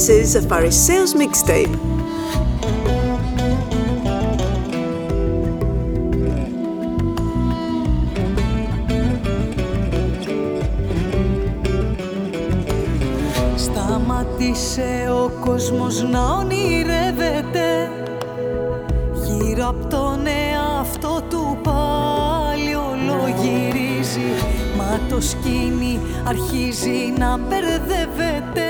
This is a Phariseos mixtape. Σταματήσε ο κόσμος να ονειρεύεται Γύρω από τον εαυτό του πάλι ολογυρίζει Μα το σκήνι αρχίζει να μπερδεύεται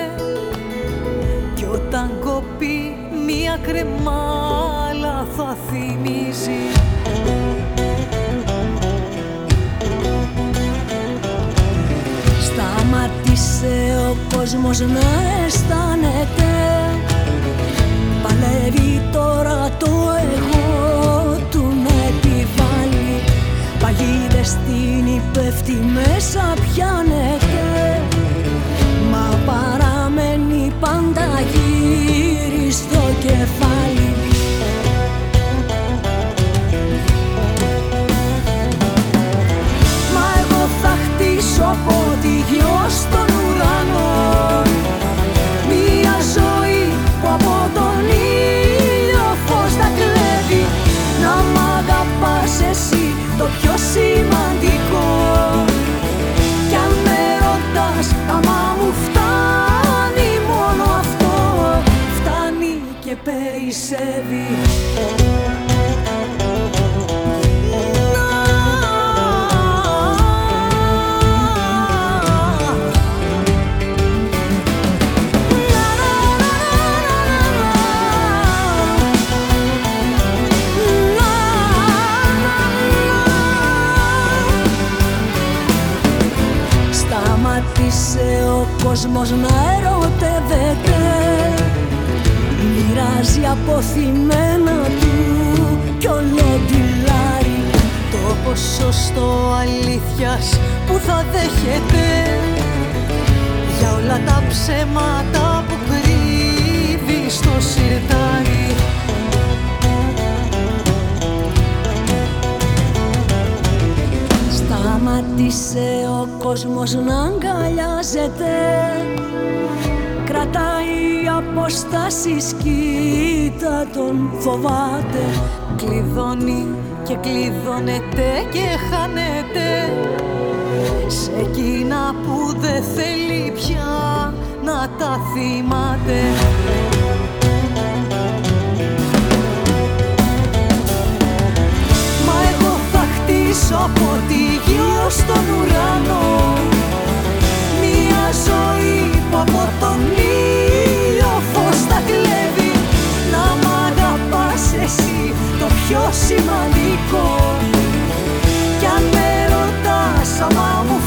κρεμάλα θα θυμίζει. Σταματήσε ο κόσμος να αισθάνεται. Παλεύει τώρα το εγώ του να επιβάλλει. Παγίδες στην υπεύθυ μέσα πιάνεται κεφάλι. Μα εγώ θα χτίσω ποδηγιό στον ουρανό. Μια ζωή που από τον ήλιο φως θα κλέβει. Να μ' αγαπάς εσύ το πιο σημαντικό περισσεύει Σταματήσε αποθυμένα του κι ολοτιλάρι Το ποσοστό αλήθειας που θα δέχεται Για όλα τα ψέματα που κρύβει στο σιρτάρι. Σταματήσε ο κόσμος να αγκαλιάζεται Κρατάει αποστάσεις κοίτα τον φοβάται. Κλειδώνει και κλειδώνεται και χάνεται. Σε εκείνα που δεν θέλει πια να τα θυμάται. Μα εγώ θα χτίσω από τη γη ως τον ουρανό. Μια ζωή που από τον ήλιο φως θα κλέβει. Να μ' αγαπάς εσύ το πιο σημαντικό. Κι αν με ρωτάς άμα μου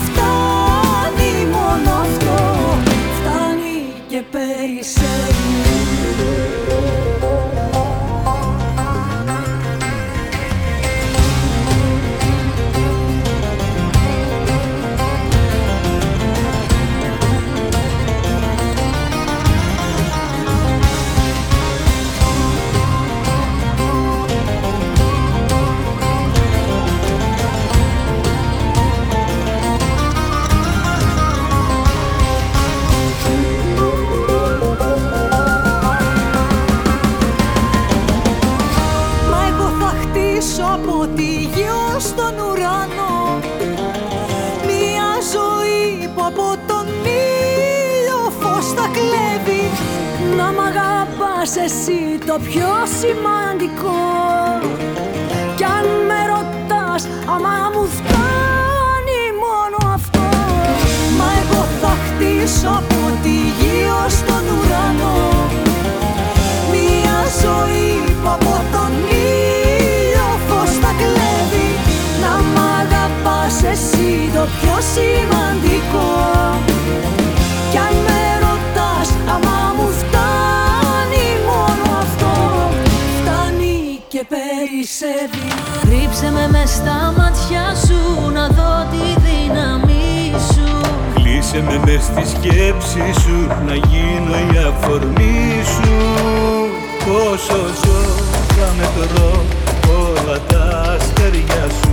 σημαντικό. Κι αν με ρωτάς άμα μου φτάνει μόνο αυτό. Μα εγώ θα χτίσω από τη γη ως τον ουρανό. Μια ζωή που από τον ήλιο φως θα κλέβει. Να μ' αγαπάς εσύ το πιο σημαντικό περισσεύει Ρίψε με μες στα μάτια σου να δω τη δύναμή σου. Κλείσε με μες στη σκέψη σου να γίνω η αφορμή σου. Πόσο ζω θα μετρώ όλα τα αστέρια σου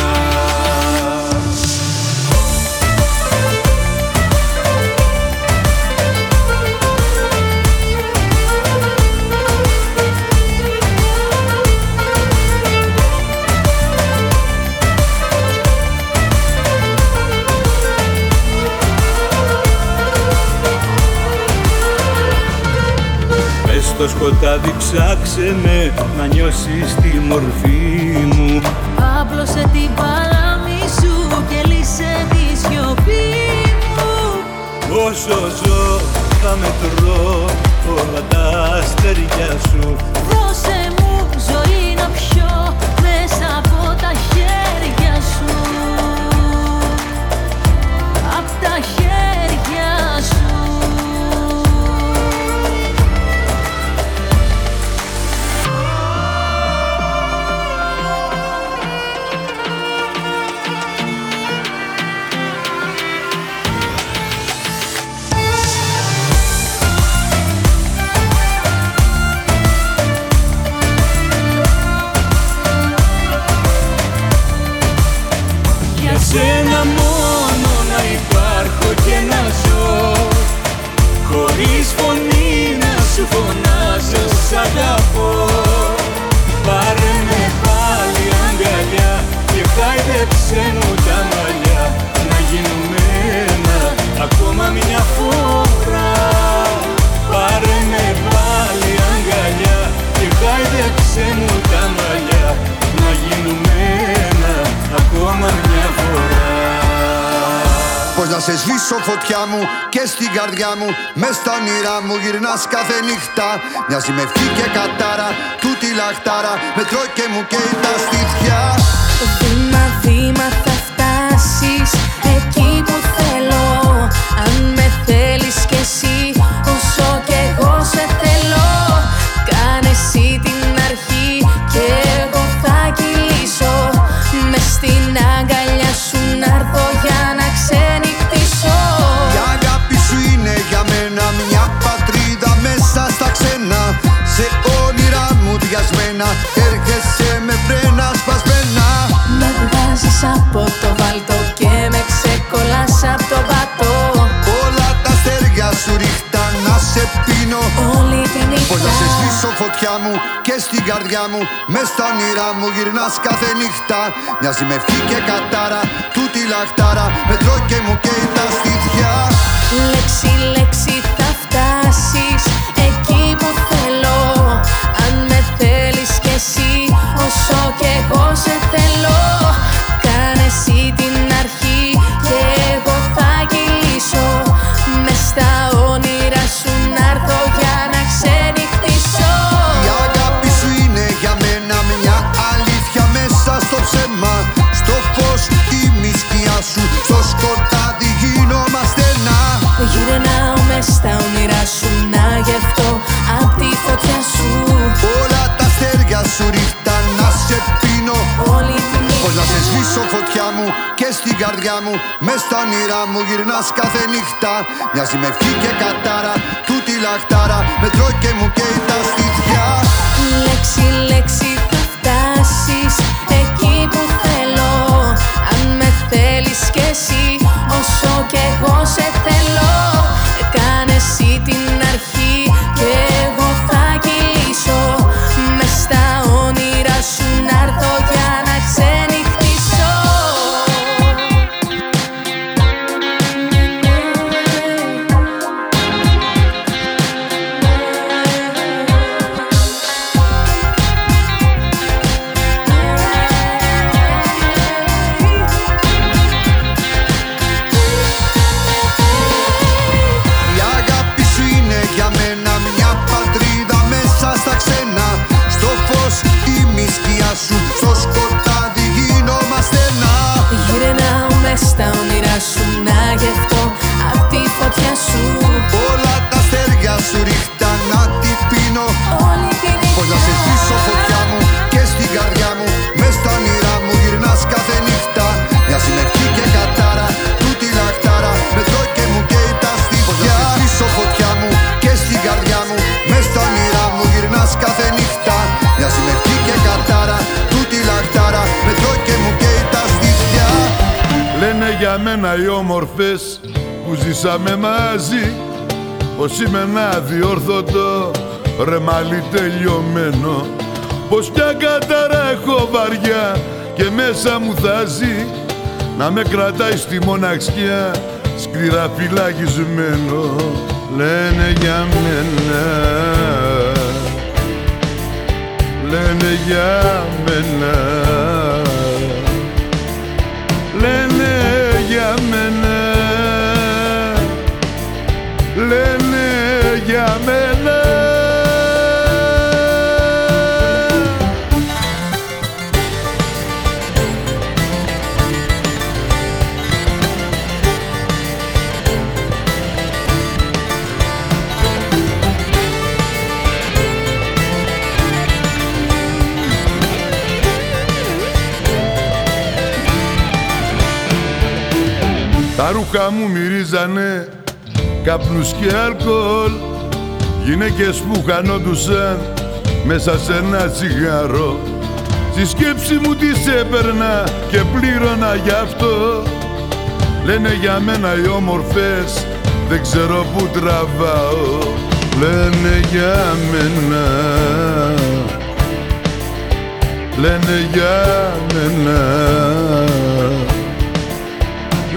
στο σκοτάδι ψάξε με να νιώσεις τη μορφή μου. Άπλωσε την παλάμη σου και λύσε τη σιωπή μου. Όσο ζω θα μετρώ όλα τα αστέρια σου. Δώσε σβήσω φωτιά μου και στην καρδιά μου Μες στα όνειρά μου γυρνάς κάθε νύχτα. Μοιάζει με ευχή και κατάρα Τούτη λαχτάρα Με τρώει και μου καίει τα στήθια. Βήμα βήμα θα φτάσεις εκεί που θέλω. Αν με θέλεις σε πίνω Όλη τη νύχτα. Πώς να σε σβήσω φωτιά μου και στην καρδιά μου Μες στα όνειρά μου γυρνάς κάθε νύχτα. Μοιάζει με ευχή και κατάρα Τούτη λαχτάρα Με τρώει και μου καίει τα στήθια. Λέξη, λέξη θα φτάσεις εκεί που θέλω. Αν με θέλεις κι εσύ όσο κι εγώ σε θέλω. Κάνε εσύ την αρχή και εγώ θα κυλήσω Μες στα όνειρα σου να'ρθω σβήσω φωτιά μου και στην καρδιά μου Μες στα όνειρά μου γυρνάς κάθε νύχτα. Μοιάζει με ευχή και κατάρα Τούτη λαχτάρα Με τρώει και μου καίει τα στήθια. Λέξη, λέξη θα φτάσεις να με κρατάει στη μοναξιά σκληρά φυλακισμένο λένε για μένα. Λένε για μένα Τα ρούχα μου μυρίζανε καπνούς και αλκοόλ. Γυναίκες που χανόντουσαν μέσα σε ένα τσιγάρο. Στη σκέψη μου τις έπαιρνα και πλήρωνα γι' αυτό. Λένε για μένα οι όμορφες δεν ξέρω που τραβάω. Λένε για μένα. Λένε για μένα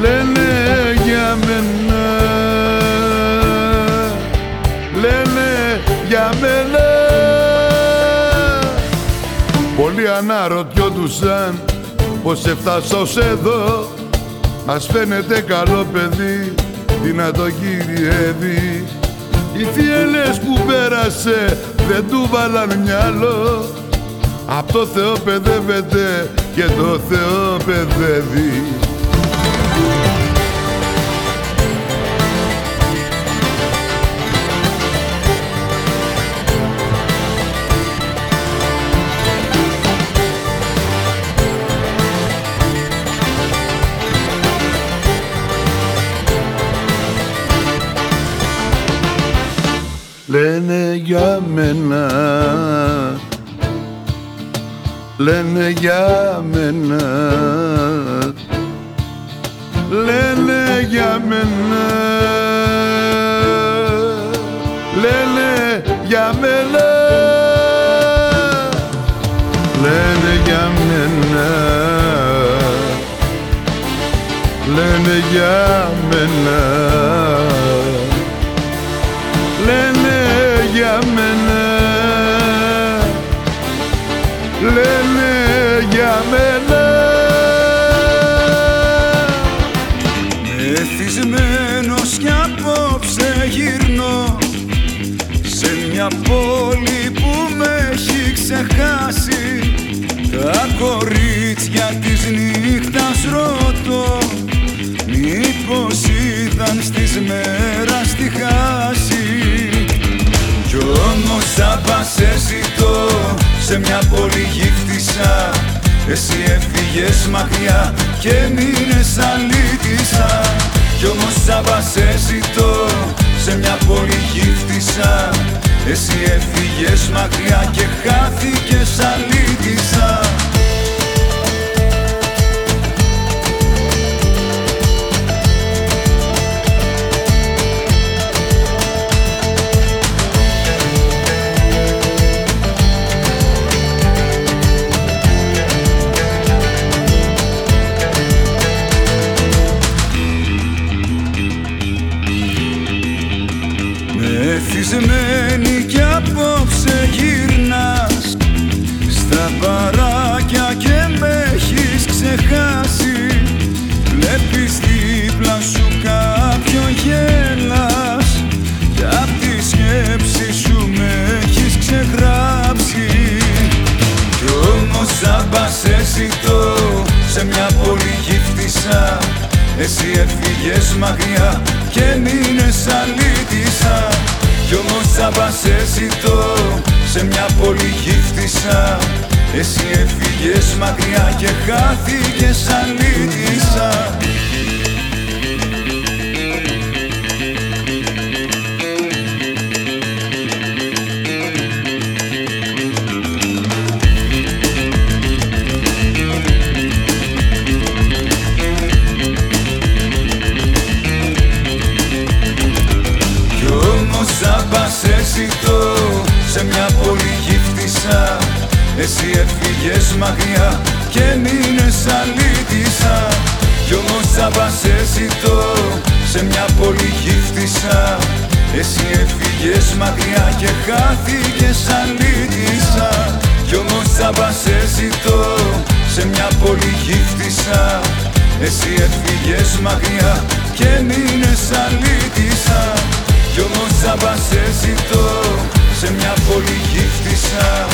Λένε για μένα. Λένε για μένα. Πολλοί αναρωτιόντουσαν πως έφτασα ως εδώ. Ας φαίνεται καλό παιδί, τι να το κυριεύει. Οι θύελες που πέρασε δεν του βάλαν μυαλό. Απ' το Θεό παιδεύεται και το Θεό παιδεύει Λένε για μένα. Λένε για μένα. Λένε για μένα. Λένε για μένα. Λένε για μένα. Λένε για μένα κορίτσια της νύχτας ρωτώ. Μήπως ήταν στις μέρας τη χάση. Κι όμως θα πας ζητώ σε μια πόλη γύφτησα Εσύ έφυγες μακριά και μείνες αλήτησα. Κι όμως θα πας ζητώ σε μια πόλη γύφτησα Εσύ έφυγες μακριά και χάθηκες αλήτησα ξεχάσει Βλέπεις δίπλα σου κάποιον γέλας. Κι απ' τη σκέψη σου με έχεις ξεγράψει. Κι όμως θα πας ζητώ σε μια πόλη γύφτησα Εσύ έφυγες μακριά και μείνες αλήτησα. Κι όμως θα πας ζητώ σε μια πόλη γύφτησα εσύ έφυγες μακριά και χάθηκες αλήτησα. Κι όμως σε μια πολύ εσύ έφυγες μακριά και μείνες αλήτησα Κι όμως τσάμπα σε ζητώ σε μια πόλη γύφτησα. Εσύ έφυγες μακριά και χάθηκες αλήτησα Κι όμως τσάμπα σε ζητώ σε μια πόλη γύφτησα. Εσύ έφυγες μακριά και μείνες αλήτησα κι όμως τσάμπα σε ζητώ σε μια πόλη γύφτησα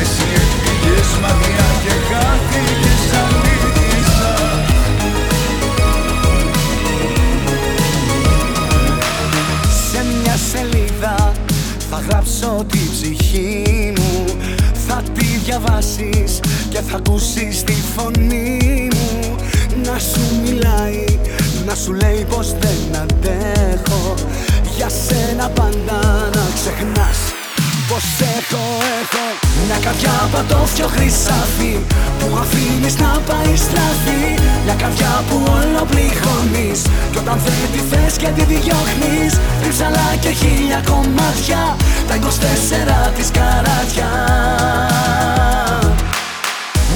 Εσύ έφυγες μακριά και χάθηκες αλήτησα Σε μια σελίδα θα γράψω τη ψυχή μου. Θα τη διαβάσεις και θα ακούσεις τη φωνή μου. Να σου μιλάει, να σου λέει πως δεν αντέχω. Για σένα πάντα να ξεχνάς Πως έχω, έχω Μια καρδιά πατώφιο χρυσάφι Που αφήνεις να πάει στραφή. Μια καρδιά που όλο πληγώνεις Κι όταν δεν τη θες και τη διώχνεις Ρίψαλα και χίλια κομμάτια Τα 24 της καράτια.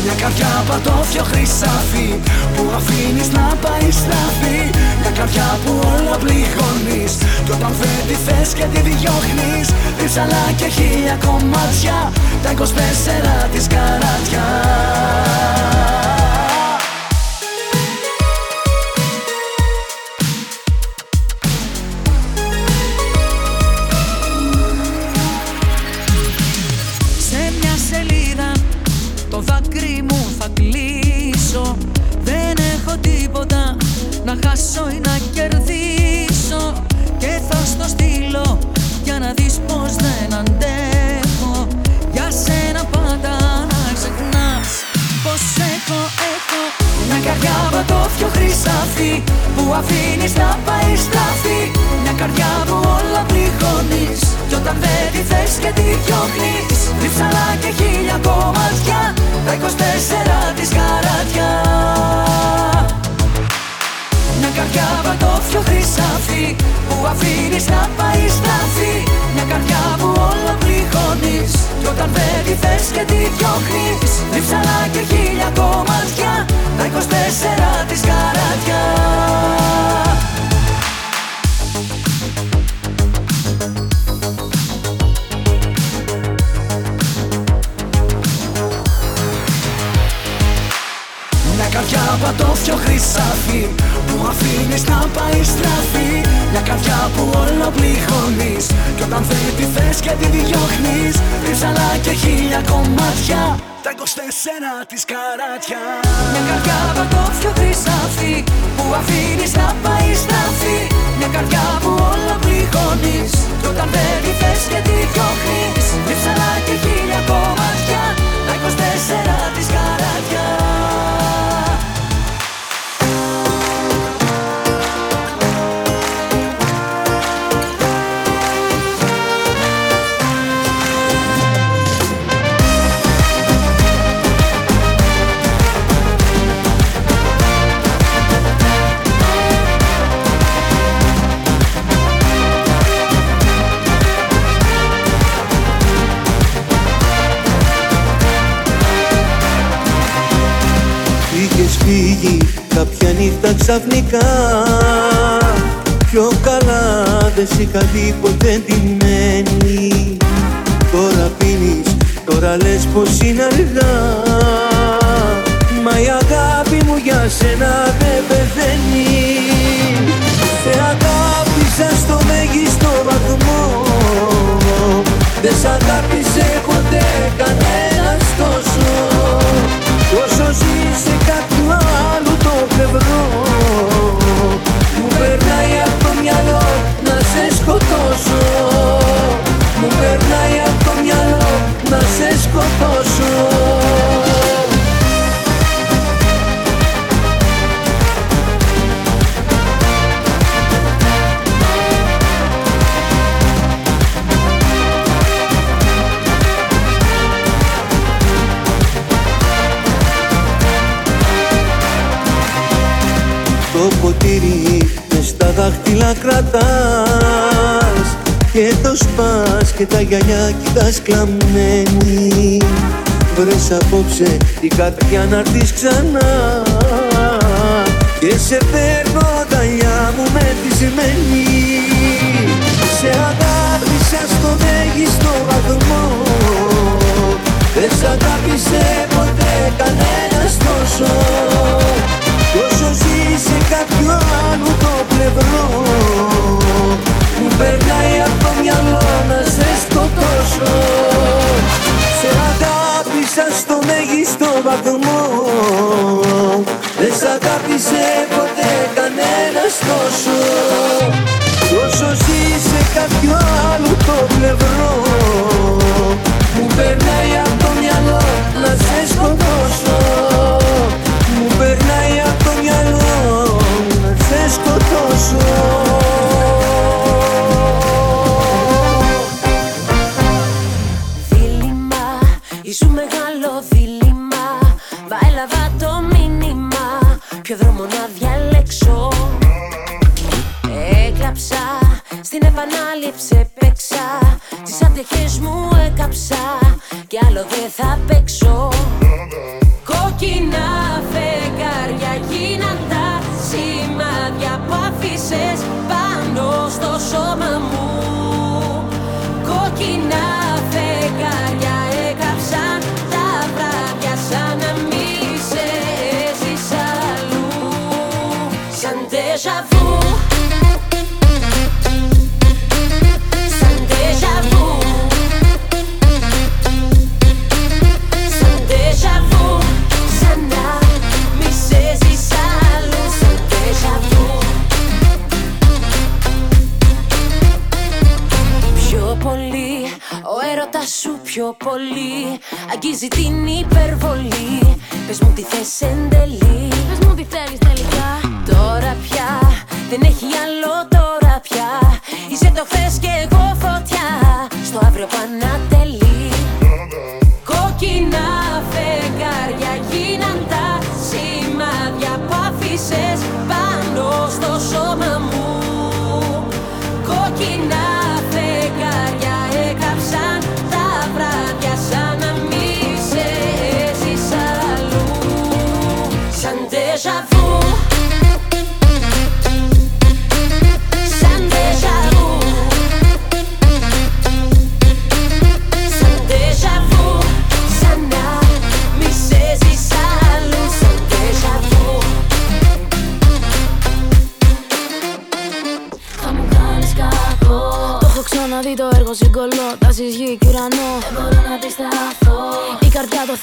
Μια καρδιά πατώφιο χρυσάφι Που αφήνεις να πάει στραφή. Μια καρδιά που όλα πληγώνεις Κι όταν δεν τη θες και τη διώχνεις. Ρίψαλα και χίλια κομμάτια Τα 24 της καράτια αφήνεις να πάει στραφή. Μια καρδιά που όλα πληγώνεις. Κι όταν δεν τη θες και τη διώχνεις Ρίψαλα και χίλια κομμάτια Τα 24 της καράτια Μια καρδιά πατώφιο χρυσάφι Που αφήνεις να πάει στραφή Μια καρδιά που όλα πληγώνεις Κι όταν δεν τη θες και τη διώχνεις. Ρίψαλα και χίλια κομμάτια Τα 24 της καράτια πατώφιο χρυσάφι Που αφήνεις να πάει στραφή. Μια καρδιά που όλο πληγώνεις Κι όταν δεν τη θες και τη διώχνεις Ρίψαλα και χίλια κομμάτια. Τα 24 της καράτια. Μια καρδιά πατώφιο χρυσάφι Που αφήνεις να πάει στραφή. Μια καρδιά που όλο πληγώνεις Κι όταν δεν τη θες και τη διώχνεις Ρίψαλα και χίλια κομμάτια. Τα 24 της ξαφνικά. Πιο καλά δεν σ' είχα δει ποτέ μένη Τώρα πίνεις, τώρα λες πως είναι αργά. Μα η αγάπη μου για σένα δεν πεθαίνει. Σε αγάπησα στο μέγιστο βαθμό. Δεν σ' αγάπησε ποτέ κανένας και τα γυαλιά κοιτάς κλαμμένη. Βρες απόψε την καρδιά να έρθεις ξανά. Και σε παίρνω αγκαλιά μου με τη ζημένη Σε αγάπησα στο μέγιστο βαθμό. Δεν σ' αγάπησε ποτέ κανένας τόσο. Τόσο ζει σε κάποιο άλλο το πλευρό. Μου περνάει από το μυαλό να σε σκοτώσω Σε αγάπησα στο μέγιστο βαθμό. Δεν σ' αγάπησε ποτέ κανένας τόσο. Τόσο ζει σε κάποιο άλλο το πλευρό. Μου περνάει από το μυαλό να σε σκοτώσω έκαψα Κι άλλο δεν θα παίξω. Κόκκινα φεγγάρια γίναν τα σημάδια που άφησες πάνω στο σώμα μου. Κόκκινα πιο πολύ. Αγγίζει την υπερβολή. Πες μου τι θες εν τελεί Πες μου τι θέλεις τελικά. Τώρα πια, δεν έχει άλλο τώρα πια. Είσαι το χθες και εγώ φωτιά. Στο αύριο πανατελεί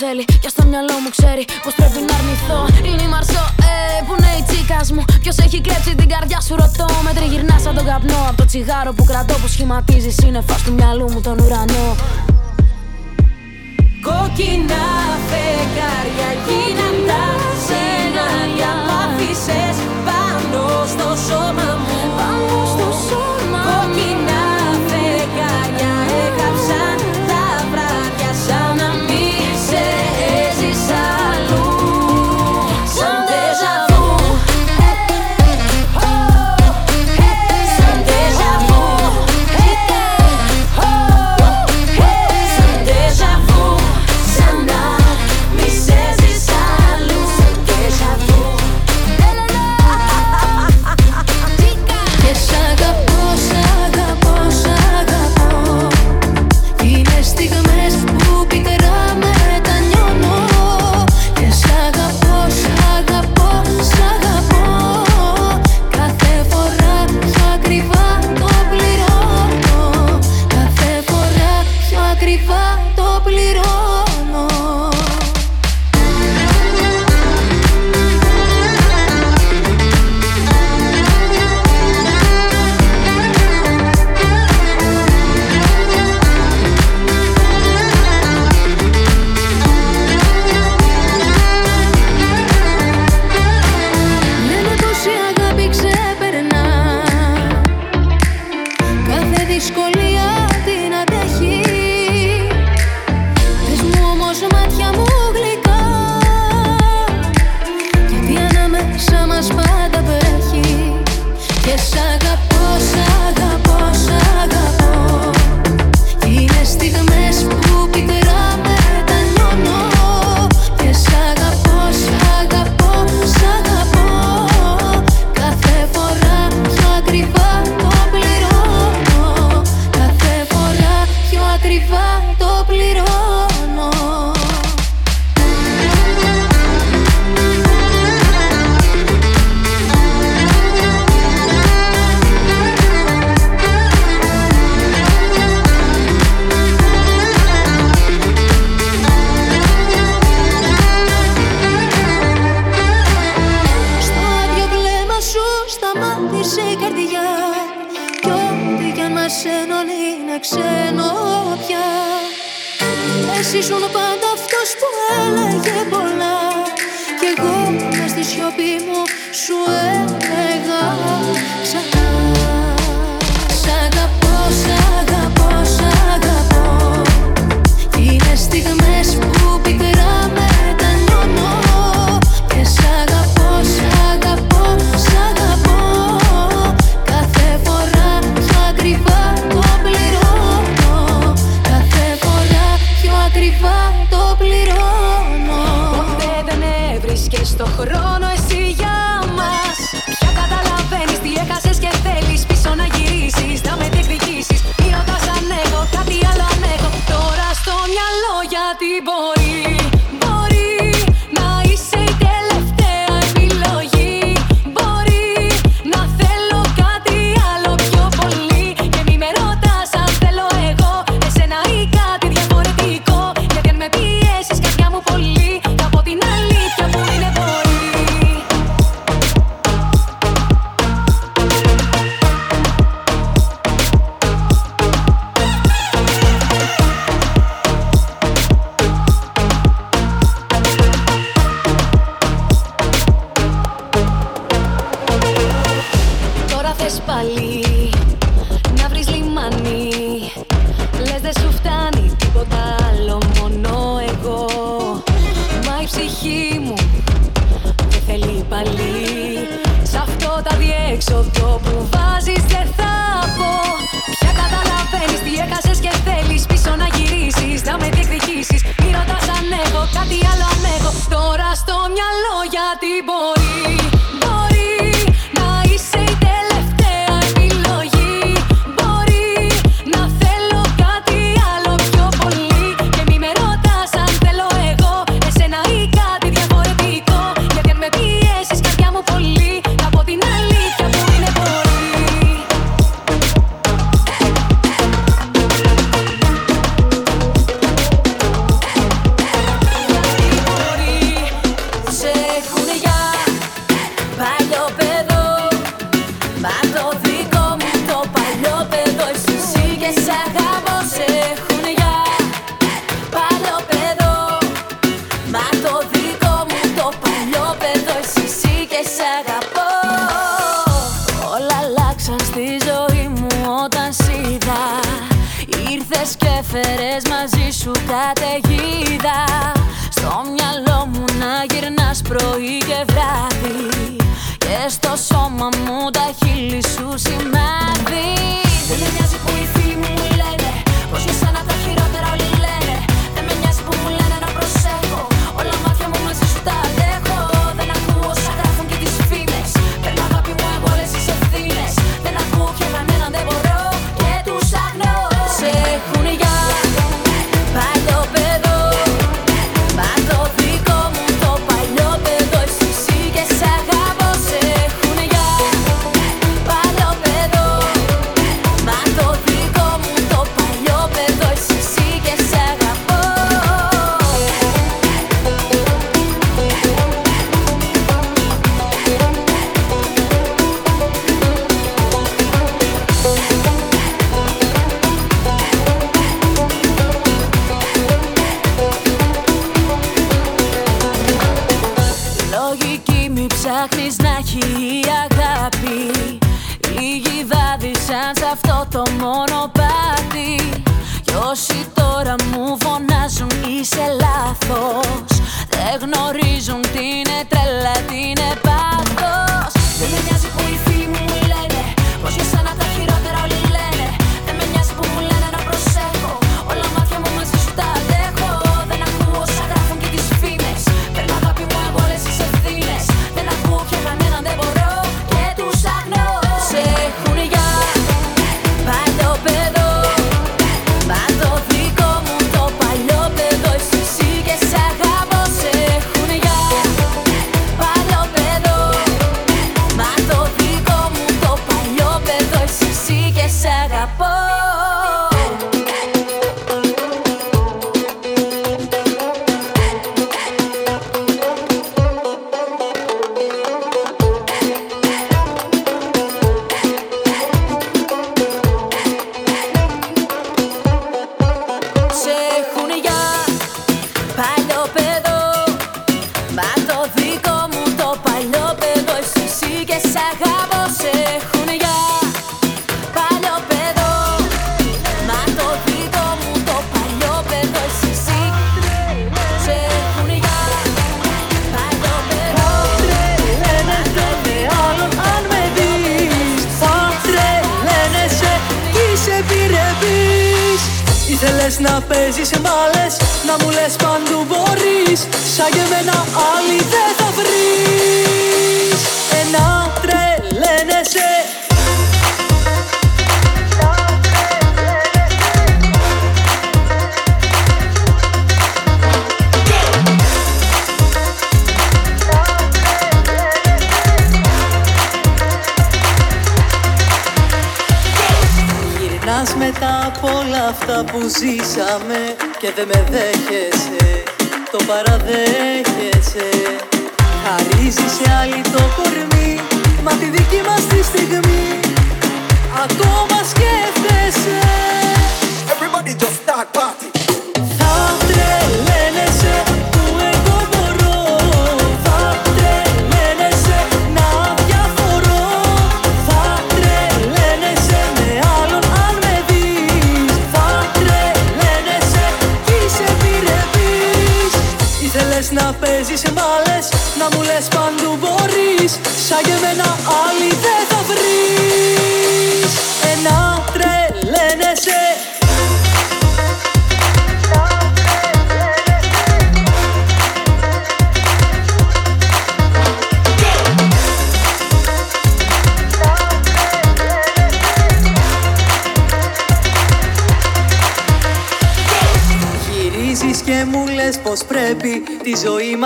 θέλει. Και στο μυαλό μου ξέρει Πως πρέπει να αρνηθώ. Είναι η Μαρσό, ε, που είναι η τσίκας μου. Ποιος έχει κλέψει την καρδιά σου ρωτώ. Με τριγυρνάς σαν τον καπνό. Από το τσιγάρο που κρατώ που σχηματίζει σύννεφα του μυαλού μου τον ουρανό. Κόκκινα φεγγάρια γίναν τα σενάρια που άφησες πάνω στο σώμα μου. Πάνω στο σώμα Κόκκινα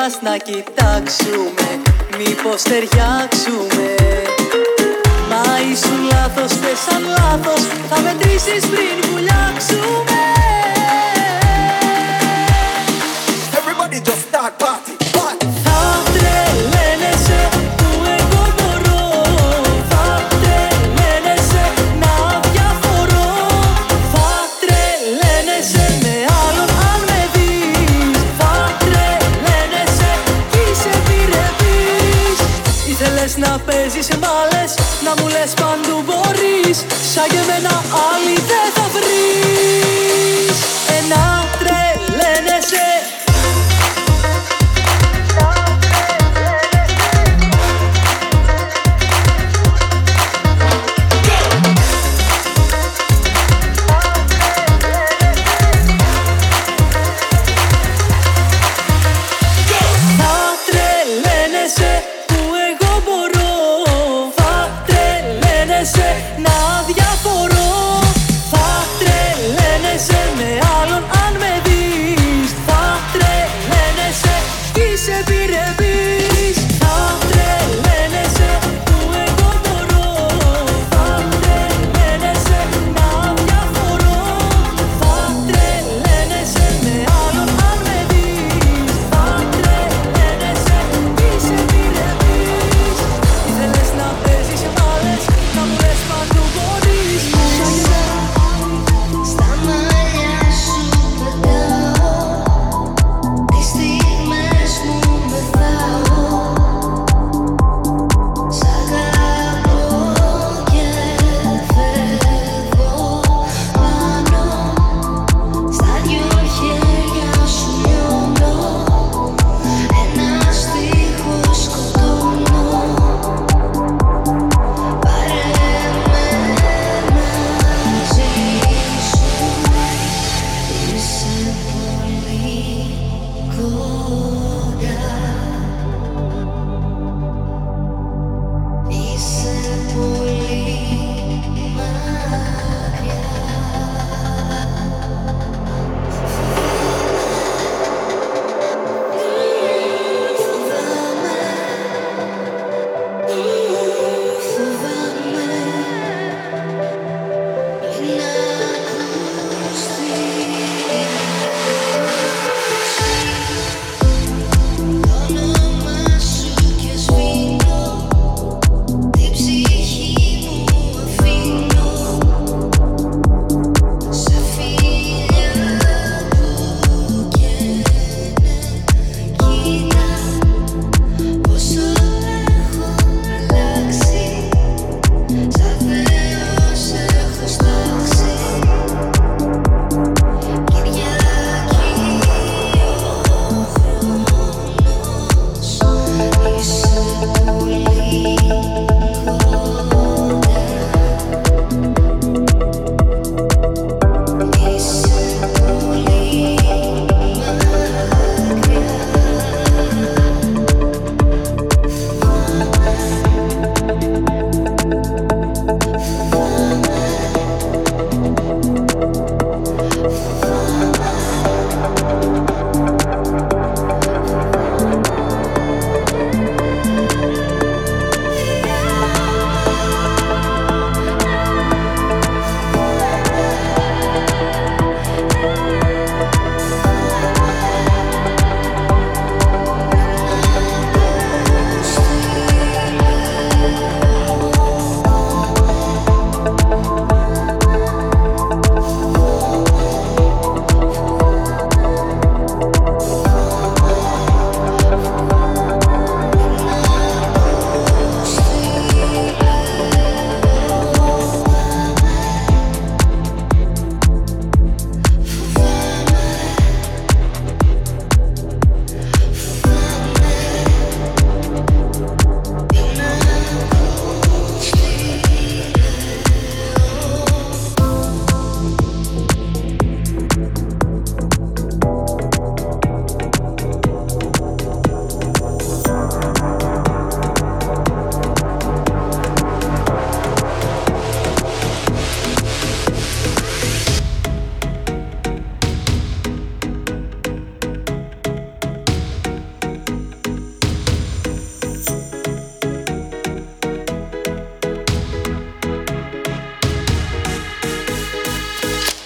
μας να κοιτάξουμε Μήπως ταιριάξουμε. Μα ήσουν λάθος, πες σαν λάθος Θα μετρήσεις πριν σε να διαβάσεις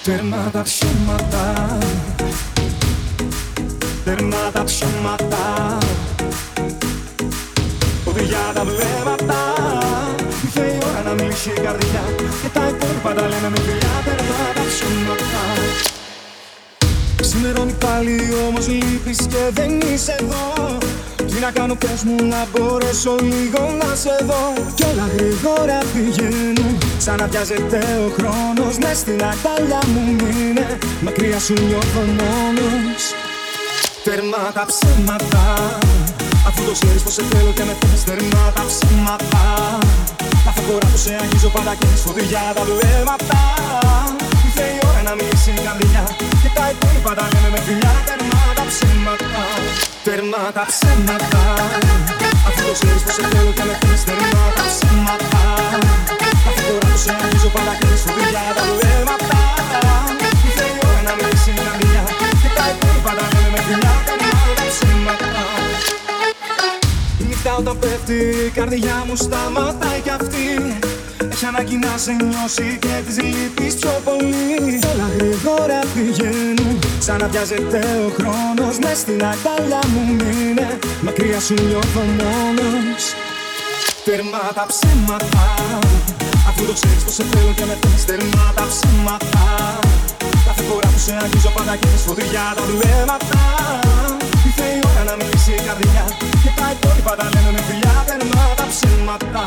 Τέρμα τα ψέματα. Τέρμα τα ψέματα για τα βλέμματα Ήρθε η ώρα να μιλήσει η καρδιά Και τα υπόλοιπα τα λέμε με φιλιά Τέρμα τα ψέματα Ξημερώνει πάλι όμως λείπεις και δεν είσαι εδώ τι να κάνω πες μου να μπορέσω λίγο να σε δω. Κι όλα γρήγορα πηγαίνουν. Σαν να βιάζεται ο χρόνος Μες στην αγκαλιά μου μείνε. Μακριά σου νιώθω μόνος. Τέρμα τα ψέματα. Αφού το ξέρεις πως σε θέλω και με θέλεις Τέρμα τα ψέματα. Κάθε φορά που σε αγγίζω πάντα και σφοδριά τα βλέμματα. Ήρθε η ώρα να μιλήσει η καρδιά Και τα υπόλοιπα τα λέμε με φιλιά Τέρμα τα ψέματα Τέρμα τα ψέματα. Αφού το ξέρεις πως σε θέλω και με θέλεις Τέρμα τα ψέματα. Κάθε φορά που σε αγγίζω πάντα και σφοδριά τα βλέμματα Ήρθε η ώρα να μιλήσει η καρδιά Και τα υπόλοιπα τα λέμε με φιλιά Τέρμα τα ψέματα. Νύχτα όταν πέφτει η καρδιά μου σταματάει κι αυτή Έχει ανάγκη να σε νιώσει και της λείπεις πιο πολύ. Όλα γρήγορα πηγαίνουν σαν να βιάζεται ο χρόνος. Μες στην αγκαλιά μου μείνε μακριά σου νιώθω μόνος. Τέρμα τα ψέματα Αφού το ξέρεις πως σε θέλω και με θέλεις Τέρμα τα ψέματα Κάθε φορά που σε αγγίζω πάντα και φωτιά τα βλέμματα. Ήρθε η ώρα να μιλήσει η καρδιά Και τα υπόλοιπα τα λέμε με φιλιά. Τέρμα τα ψέματα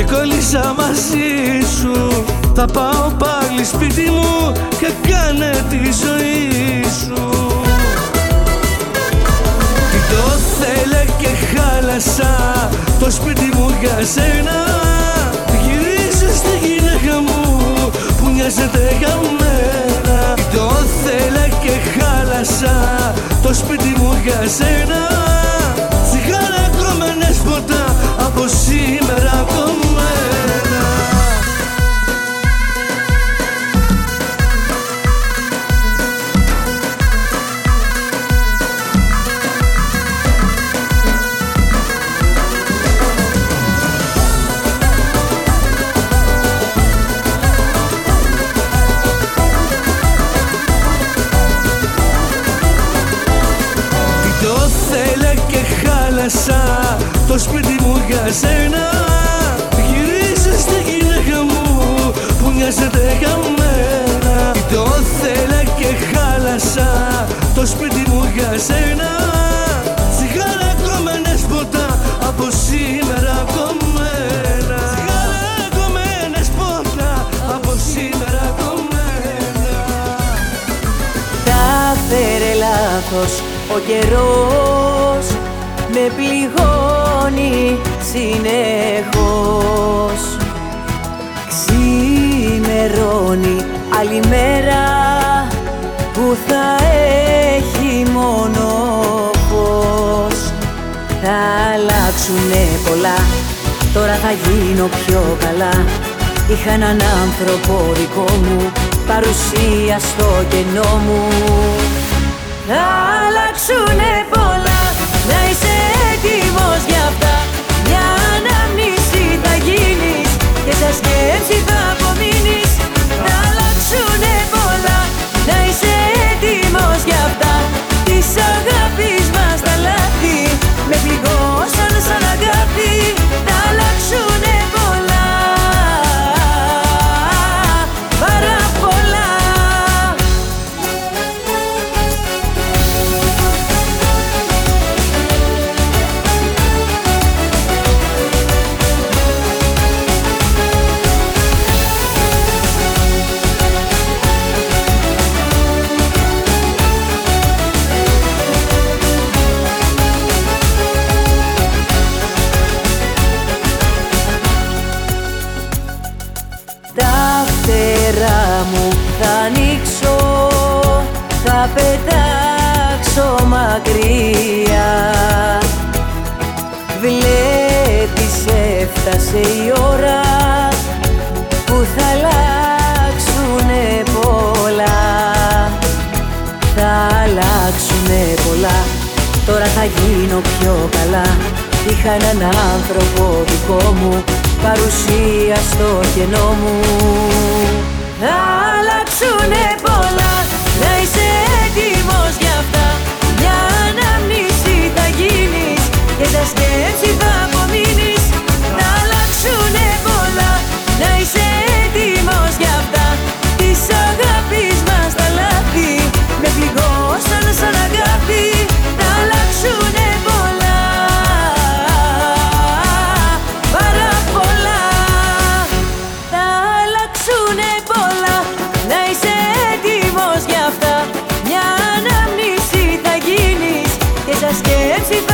και κόλλησα μαζί σου. Θα πάω πάλι σπίτι μου και κάνε τη ζωή σου. Τι το θέλε και χάλασα. Το σπίτι μου για σένα. Γυρίζα στη γυναίκα μου που μοιάζεται για Τι το θέλε και χάλασα. Το σπίτι μου για σένα. Τσιγάρα κομμενές ποτά από σήμερα ακόμα. σένα Τσιγάρα κομμένες ποτά από σήμερα κομμένα. Τσιγάρα κομμένες ποτά από σήμερα κομμένα. Τα φέρε λάθος ο καιρός με πληγώνει συνεχώς. Ξημερώνει άλλη μέρα που θα έχει μόνο Θα αλλάξουνε πολλά Τώρα θα γίνω πιο καλά. Είχα έναν άνθρωπο δικό μου Παρουσία στο κενό μου. Θα αλλάξουνε πολλά Να είσαι escape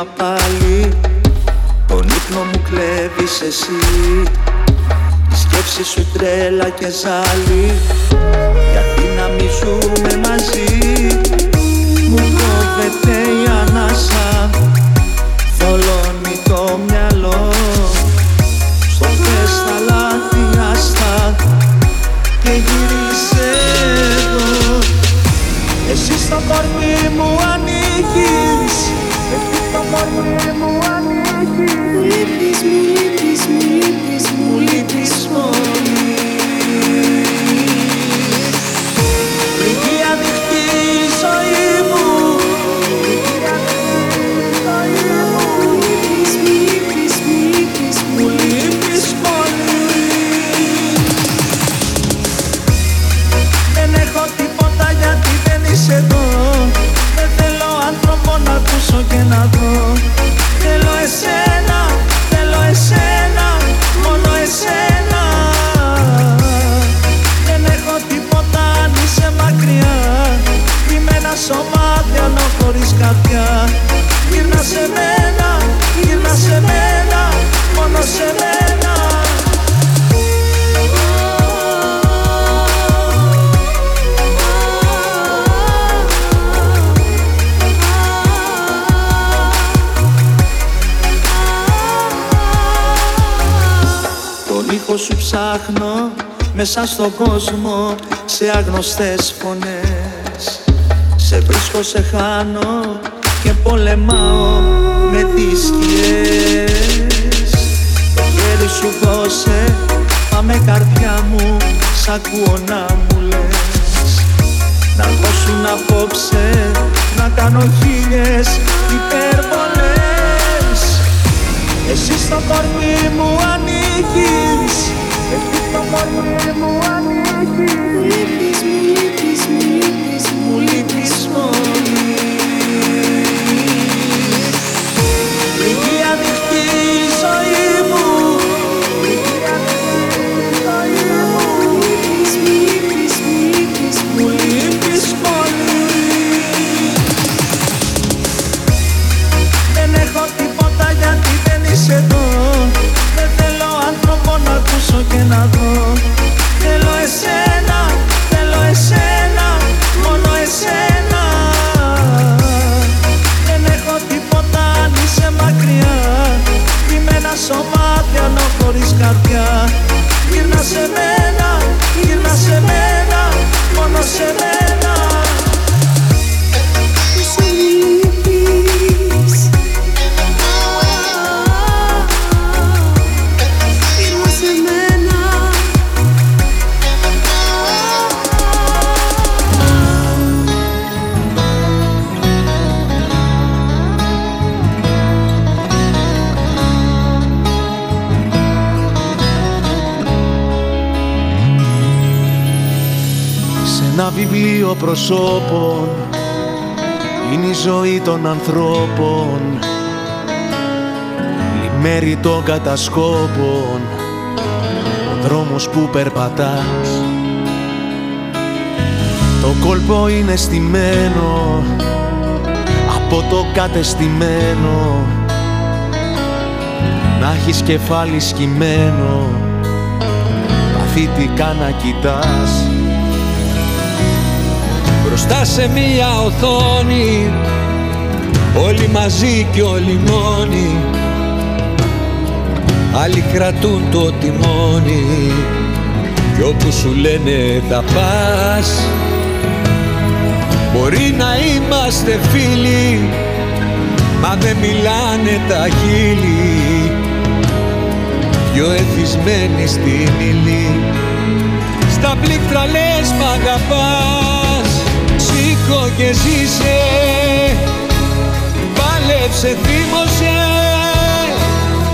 μα πάλι Τον ύπνο μου κλέβεις εσύ. Η σκέψη σου τρέλα και ζάλι Γιατί να μη ζούμε μαζί. Μου κόβεται η ανάσα μέσα στον κόσμο σε άγνωστες φωνές. Σε βρίσκω, σε χάνω και πολεμάω με τις σκιές. Το χέρι σου δώσε, πάμε καρδιά μου, σ' ακούω να μου λες. Να δώσουν απόψε, να κάνω χίλιες υπερβολές. Εσύ στο κορμί μου ανοίγεις Εσύ στο κορμί μου ανοίγεις μόνο ένα βιβλίο προσώπων. Είναι η ζωή των ανθρώπων. Η μέρη των κατασκόπων. Ο δρόμος που περπατάς. Το κόλπο είναι στημένο. Από το κατεστημένο. Να έχεις κεφάλι σκυμμένο. Παθητικά να κοιτάς Μπροστά σε μία οθόνη Όλοι μαζί και όλοι μόνοι. Άλλοι κρατούν το τιμόνι Κι όπου σου λένε θα πας Μπορεί να είμαστε φίλοι Μα δεν μιλάνε τα χείλη Πιο εθισμένοι στην ύλη. Στα πλήκτρα λες μ' αγαπάς Σήκω και ζήσε. Πάλεψε, θύμωσε.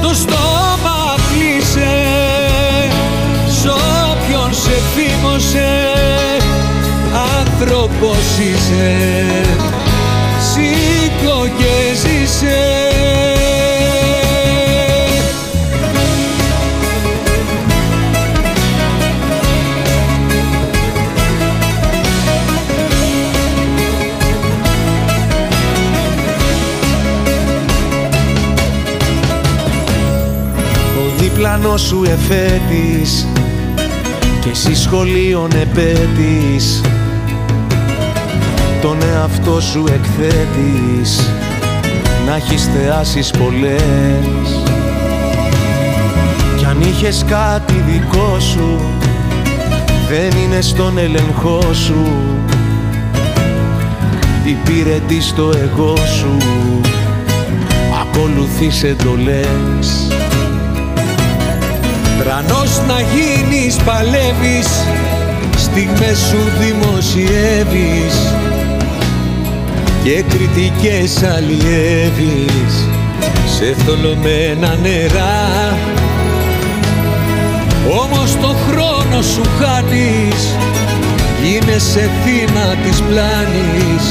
Το στόμα κλείσε. Σ' όποιον σε θύμωσε Άνθρωπος είσαι. Σήκω και ζήσε ουρανό σου εφέτης και εσύ σχολείων επέτης. Τον εαυτό σου εκθέτεις να έχεις θεάσεις πολλές. Κι αν είχες κάτι δικό σου δεν είναι στον έλεγχό σου. Υπηρετείς στο εγώ σου. Ακολουθείς εντολές Τρανός να γίνεις παλεύεις Στιγμές σου δημοσιεύεις Και κριτικές αλλιεύεις. Σε θολωμένα νερά Όμως το χρόνο σου χάνεις Γίνεσαι θύμα της πλάνης.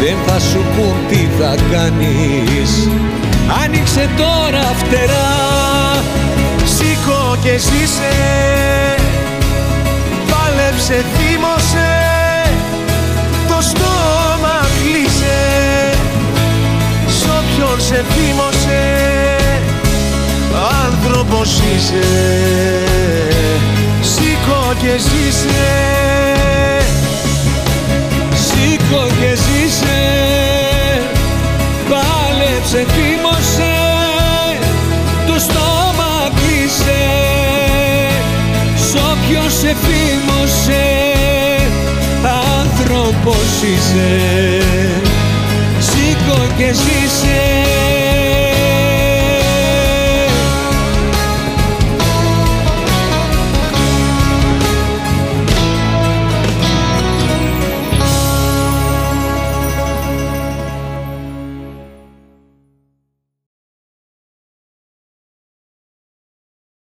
Δεν θα σου πούν τι θα κάνεις. Άνοιξε τώρα φτερά. Σήκω και ζήσε. Πάλεψε, θύμωσε. Το στόμα κλείσε. Σ' όποιον σε θύμωσε Άνθρωπος είσαι. Σήκω και ζήσε. Σήκω και ζήσε. Πάλεψε, θύμωσε. Το στόμα κλείσε Σ' όποιον σε θύμωσε Άνθρωπος είσαι. Σήκω και ζήσε